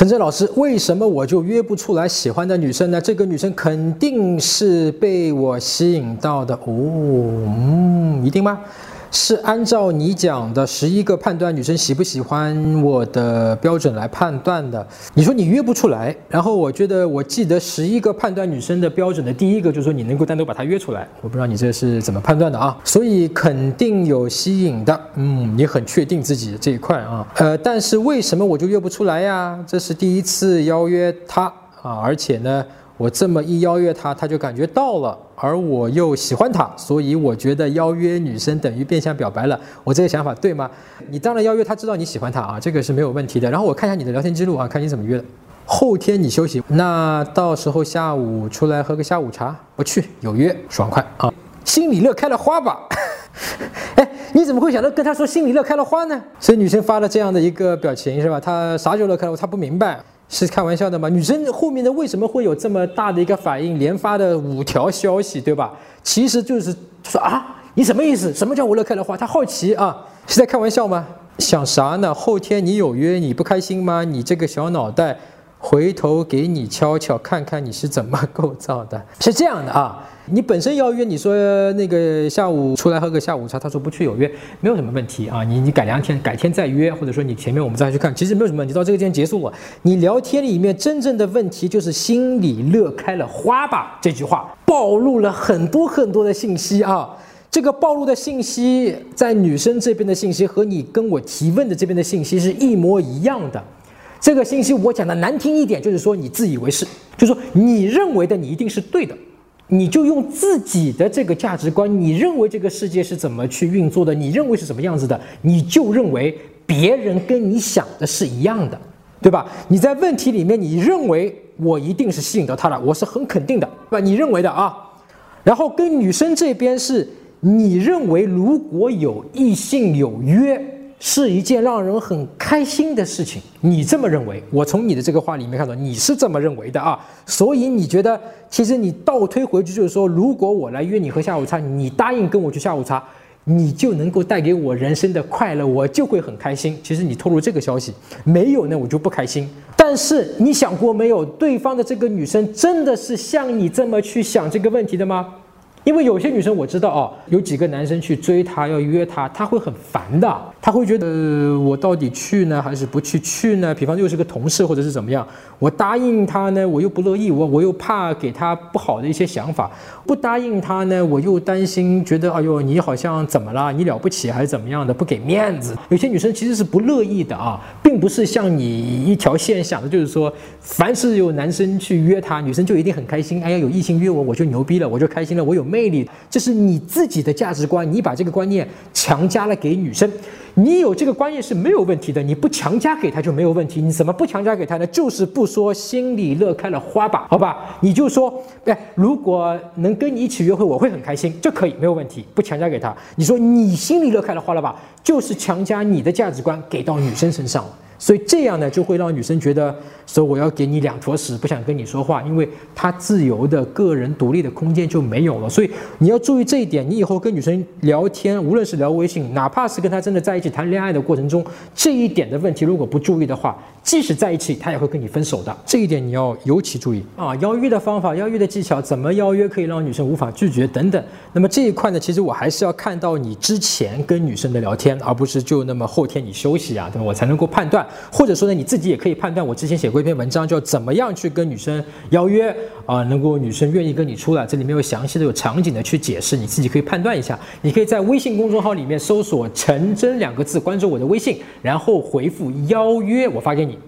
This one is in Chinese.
陈真老师，为什么我就约不出来喜欢的女生呢？这个女生肯定是被我吸引到的哦，嗯，一定吗？是按照你讲的十一个判断女生喜不喜欢我的标准来判断的。你说你约不出来，然后我觉得我记得十一个判断女生的标准的第一个就是说你能够单独把她约出来。我不知道你这是怎么判断的啊？所以肯定有吸引的，嗯，你很确定自己这一块啊。呃，但是为什么我就约不出来呀？这是第一次邀约她啊，而且呢。我这么一邀约她，她就感觉到了，而我又喜欢他，所以我觉得邀约女生等于变相表白了。我这个想法对吗？你当然邀约他，知道你喜欢他啊，这个是没有问题的。然后我看一下你的聊天记录啊，看你怎么约的。后天你休息，那到时候下午出来喝个下午茶，不去有约，爽快啊，心里乐开了花吧？哎，你怎么会想到跟他说心里乐开了花呢？所以女生发了这样的一个表情是吧？她啥时候乐开了？她不明白。是开玩笑的吗？女生后面的为什么会有这么大的一个反应？连发的五条消息，对吧？其实就是说啊，你什么意思？什么叫我乐开了花？她好奇啊，是在开玩笑吗？想啥呢？后天你有约，你不开心吗？你这个小脑袋。回头给你敲敲，看看你是怎么构造的。是这样的啊，你本身邀约，你说那个下午出来喝个下午茶，他说不去有约，没有什么问题啊。你你改两天，改天再约，或者说你前面我们再去看，其实没有什么问题。到这个阶段结束了，你聊天里面真正的问题就是心里乐开了花吧？这句话暴露了很多很多的信息啊。这个暴露的信息，在女生这边的信息和你跟我提问的这边的信息是一模一样的。这个信息我讲的难听一点，就是说你自以为是，就是说你认为的你一定是对的，你就用自己的这个价值观，你认为这个世界是怎么去运作的，你认为是什么样子的，你就认为别人跟你想的是一样的，对吧？你在问题里面，你认为我一定是吸引到他了，我是很肯定的，对吧？你认为的啊，然后跟女生这边是你认为如果有异性有约。是一件让人很开心的事情，你这么认为？我从你的这个话里面看到你是这么认为的啊，所以你觉得，其实你倒推回去就是说，如果我来约你喝下午茶，你答应跟我去下午茶，你就能够带给我人生的快乐，我就会很开心。其实你透露这个消息，没有呢，我就不开心。但是你想过没有，对方的这个女生真的是像你这么去想这个问题的吗？因为有些女生我知道哦，有几个男生去追她，要约她，她会很烦的。她会觉得，呃，我到底去呢，还是不去？去呢？比方又是个同事，或者是怎么样？我答应他呢，我又不乐意，我我又怕给他不好的一些想法；不答应他呢，我又担心，觉得哎呦，你好像怎么了？你了不起还是怎么样的？不给面子。有些女生其实是不乐意的啊，并不是像你一条线想的，就是说，凡是有男生去约她，女生就一定很开心。哎呀，有异性约我，我就牛逼了，我就开心了，我有魅力。这是你自己的价值观，你把这个观念强加了给女生。你有这个观念是没有问题的，你不强加给他就没有问题。你怎么不强加给他呢？就是不说心里乐开了花吧，好吧？你就说，哎，如果能跟你一起约会，我会很开心，这可以没有问题，不强加给他。你说你心里乐开了花了吧？就是强加你的价值观给到女生身上了。所以这样呢，就会让女生觉得说我要给你两坨屎，不想跟你说话，因为她自由的个人独立的空间就没有了。所以你要注意这一点，你以后跟女生聊天，无论是聊微信，哪怕是跟她真的在一起谈恋爱的过程中，这一点的问题如果不注意的话，即使在一起，她也会跟你分手的。这一点你要尤其注意啊！邀约的方法、邀约的技巧，怎么邀约可以让女生无法拒绝等等。那么这一块呢，其实我还是要看到你之前跟女生的聊天，而不是就那么后天你休息啊，对吧？我才能够判断。或者说呢，你自己也可以判断。我之前写过一篇文章，叫怎么样去跟女生邀约啊，能够女生愿意跟你出来。这里面有详细的、有场景的去解释，你自己可以判断一下。你可以在微信公众号里面搜索“陈真”两个字，关注我的微信，然后回复“邀约”，我发给你。